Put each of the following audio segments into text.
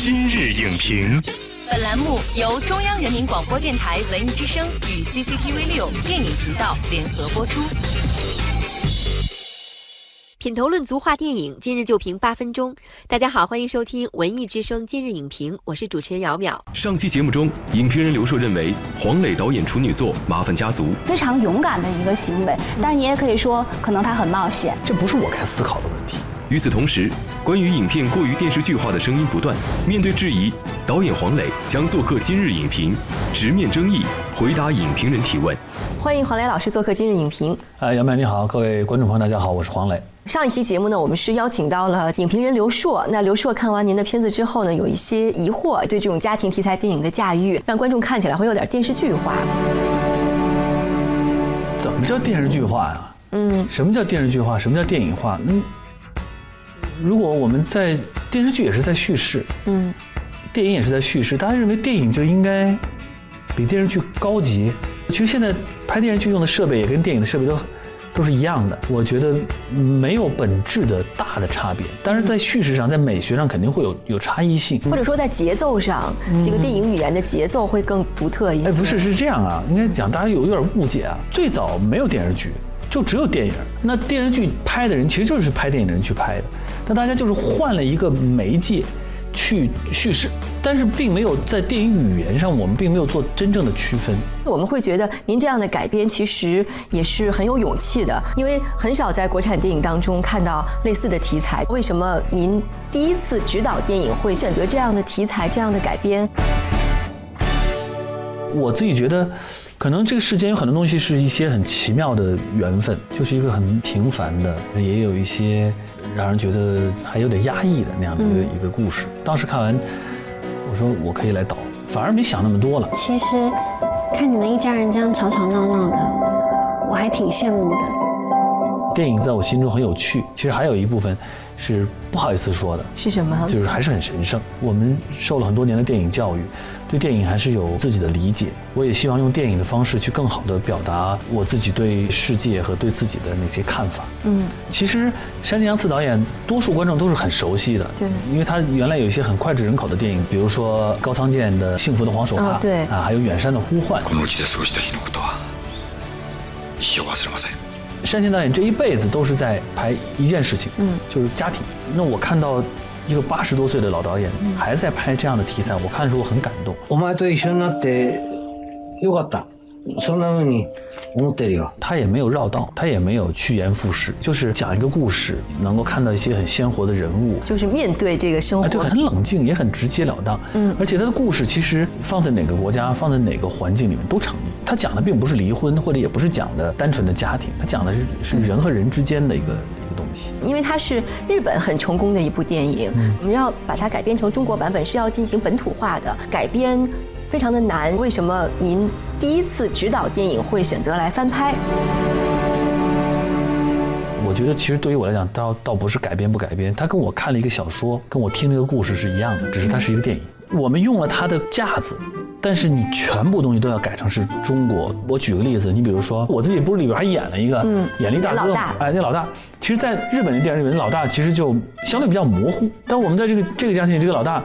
今日影评，本栏目由中央人民广播电台文艺之声与 CCTV 六电影频道联合播出。品头论足话电影，今日就评八分钟。大家好，欢迎收听文艺之声今日影评，我是主持人姚淼。上期节目中，影评人刘硕认为黄磊导演处女作《麻烦家族》非常勇敢的一个行为，但是你也可以说，可能他很冒险。这不是我该思考的问题。与此同时，关于影片过于电视剧化的声音不断。面对质疑，导演黄磊将做客今日影评，直面争议，回答影评人提问。欢迎黄磊老师做客今日影评。哎，杨曼你好，各位观众朋友大家好，我是黄磊。上一期节目呢，我们是邀请到了影评人刘硕。那刘硕看完您的片子之后呢，有一些疑惑，对这种家庭题材电影的驾驭，让观众看起来会有点电视剧化。怎么叫电视剧化呀？嗯，什么叫电视剧化？什么叫电影化？嗯。如果我们在电视剧也是在叙事，嗯，电影也是在叙事，大家认为电影就应该比电视剧高级。其实现在拍电视剧用的设备也跟电影的设备都都是一样的，我觉得没有本质的大的差别。但是在叙事上，在美学上肯定会有有差异性，或者说在节奏上，这个电影语言的节奏会更独特一些。哎，不是，是这样啊，应该讲大家有有点误解啊。最早没有电视剧，就只有电影。那电视剧拍的人其实就是拍电影的人去拍的。那大家就是换了一个媒介去叙事，但是并没有在电影语言上，我们并没有做真正的区分。我们会觉得您这样的改编其实也是很有勇气的，因为很少在国产电影当中看到类似的题材。为什么您第一次指导电影会选择这样的题材、这样的改编？我自己觉得，可能这个世间有很多东西是一些很奇妙的缘分，就是一个很平凡的，也有一些。让人觉得还有点压抑的那样的一个一个故事。当时看完，我说我可以来导，反而没想那么多了。其实看你们一家人这样吵吵闹闹的，我还挺羡慕的。电影在我心中很有趣，其实还有一部分是不好意思说的。是什么？就是还是很神圣。我们受了很多年的电影教育。对电影还是有自己的理解，我也希望用电影的方式去更好的表达我自己对世界和对自己的那些看法。嗯，其实山田洋次导演多数观众都是很熟悉的，对，因为他原来有一些很脍炙人口的电影，比如说高仓健的《幸福的黄手帕》，对，啊，还有远山的呼唤。山田导演这一辈子都是在拍一件事情，嗯，就是家庭。那我看到。一个八十多岁的老导演还在拍这样的题材，我看的时候很感动。我们と一緒になってよかった。そんな風に 思ってるよ。他也没有绕道，他也没有趋炎附势，就是讲一个故事，能够看到一些很鲜活的人物，就是面对这个生活，就很冷静，也很直截了当。嗯，而且他的故事其实放在哪个国家，放在哪个环境里面都成立。他讲的并不是离婚，或者也不是讲的单纯的家庭，他讲的是是人和人之间的一个。因为它是日本很成功的一部电影，我们要把它改编成中国版本，是要进行本土化的改编， 非常的难。为什么您第一次指导电影会选择来翻拍？我觉得其实对于我来讲，倒倒不是改编不改编，它跟我看了一个小说，跟我听那个故事是一样的，只是它是一个电影。我们用了它的架子。但是你全部东西都要改成是中国。我举个例子，你比如说我自己不是里边还演了一个，嗯，演了一大哥，哎，那老大，其实在日本的电影里面，老大其实就相对比较模糊。但我们在这个这个家庭，这个老大。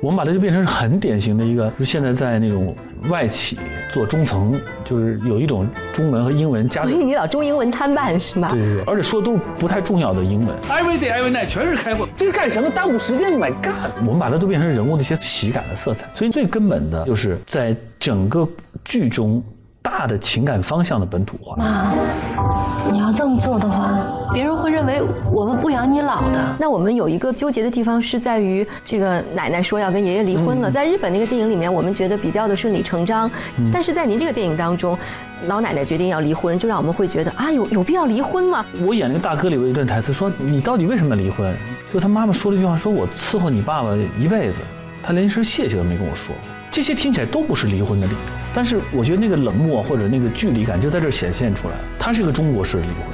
我们把它就变成很典型的一个，就现在在那种外企做中层，就是有一种中文和英文加。所以你老中英文参半是吗？对对对，而且说的都是不太重要的英文。Every day, every night，全是开会，这是干什么？耽误时间？My God！我们把它都变成人物的一些喜感的色彩。所以最根本的就是在整个剧中。大的情感方向的本土化。妈，你要这么做的话，别人会认为我们不养你老的。那我们有一个纠结的地方是在于，这个奶奶说要跟爷爷离婚了。在日本那个电影里面，我们觉得比较的顺理成章。但是在您这个电影当中，老奶奶决定要离婚，就让我们会觉得啊，有有必要离婚吗？我演那个大哥里有一段台词说：“你到底为什么离婚？”就他妈妈说了一句话：“说我伺候你爸爸一辈子，他连一声谢谢都没跟我说。”这些听起来都不是离婚的理由，但是我觉得那个冷漠或者那个距离感就在这儿显现出来。他是一个中国式的离婚，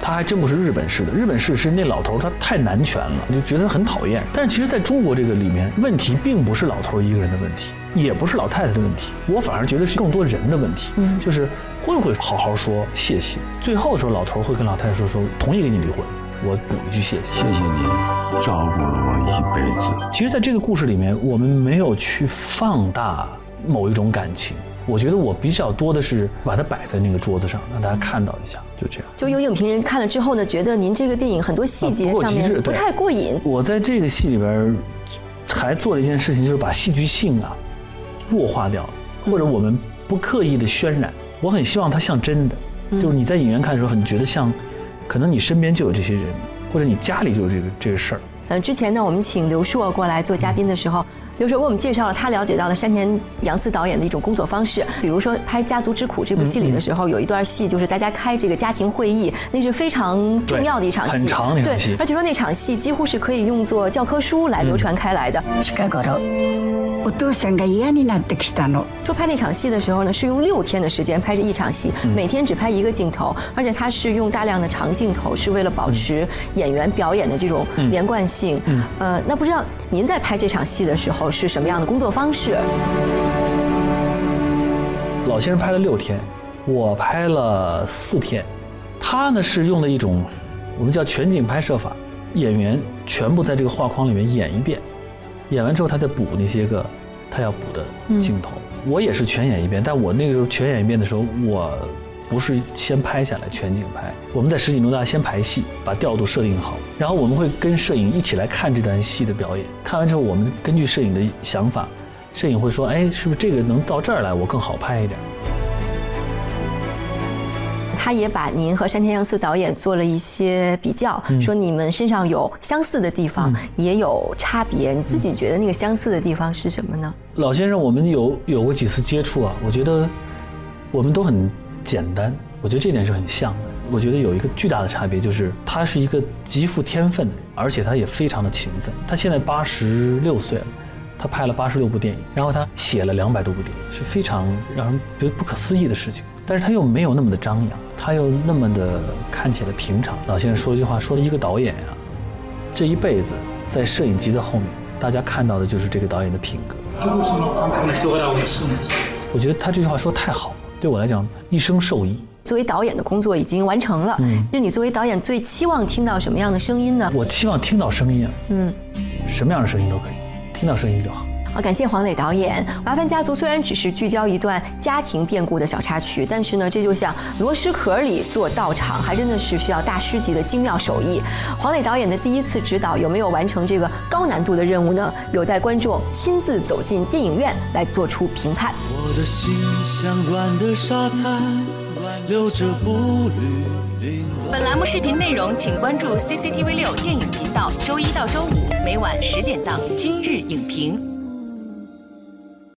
他还真不是日本式的。日本式是那老头他太男权了，就觉得很讨厌。但是其实在中国这个里面，问题并不是老头一个人的问题，也不是老太太的问题，我反而觉得是更多人的问题。嗯，就是会不会好好说谢谢？最后的时候，老头会跟老太太说说同意跟你离婚。我补一句谢谢。谢谢你照顾了我一辈子。其实，在这个故事里面，我们没有去放大某一种感情。我觉得我比较多的是把它摆在那个桌子上，让大家看到一下，就这样。就有影评人看了之后呢，觉得您这个电影很多细节上面不太过瘾。我在这个戏里边还做了一件事情，就是把戏剧性啊弱化掉，或者我们不刻意的渲染。我很希望它像真的，就是你在影院看的时候，你觉得像，可能你身边就有这些人，或者你家里就有这个这个事儿。嗯，之前呢，我们请刘硕过来做嘉宾的时候，刘硕给我们介绍了他了解到的山田洋次导演的一种工作方式。比如说拍《家族之苦》这部戏里的时候，有一段戏就是大家开这个家庭会议，那是非常重要的一场戏，对很长那场戏对，而且说那场戏几乎是可以用作教科书来流传开来的。近頃お父さんが嫌になってきたの说拍那场戏的时候呢，是用六天的时间拍这一场戏，每天只拍一个镜头，而且它是用大量的长镜头，是为了保持演员表演的这种连贯性。呃，那不知道您在拍这场戏的时候 是什么样的工作方式？老先生拍了六天，我拍了四天。他呢是用的一种我们叫全景拍摄法，演员全部在这个画框里面演一遍，演完之后他再补那些个他要补的镜头。我也是全演一遍，但我那个时候全演一遍的时候，我不是先拍下来全景拍，我们在实景中大家先排戏，把调度设定好，然后我们会跟摄影一起来看这段戏的表演。看完之后，我们根据摄影的想法，摄影会说：“哎，是不是这个能到这儿来，我更好拍一点？”他也把您和山田洋次导演做了一些比较，说你们身上有相似的地方，也有差别。你自己觉得那个相似的地方是什么呢？老先生，我们有有过几次接触啊，我觉得我们都很简单，我觉得这点是很像的。我觉得有一个巨大的差别，就是他是一个极富天分的人，而且他也非常的勤奋。他现在八十六岁了，他拍了八十六部电影，然后他写了两百多部电影，是非常让人觉得不可思议的事情。但是他又没有那么的张扬，他又那么的看起来平常。老先生说一句话，说了一个导演呀、这一辈子在摄影机的后面，大家看到的就是这个导演的品格。我觉得他这句话说太好了，对我来讲一生受益。作为导演的工作已经完成了，那你作为导演最期望听到什么样的声音呢？我期望听到声音啊，嗯，什么样的声音都可以，听到声音就好。好，感谢黄磊导演。《麻烦家族》虽然只是聚焦一段家庭变故的小插曲，但是呢，这就像螺蛳壳里做道场，还真的是需要大师级的精妙手艺。黄磊导演的第一次指导有没有完成这个高难度的任务呢？有待观众亲自走进电影院来做出评判。我的心像软的沙滩，留着步履凌乱。本栏目视频内容，请关注 CCTV 六电影频道，周一到周五每晚十点档《今日影评》。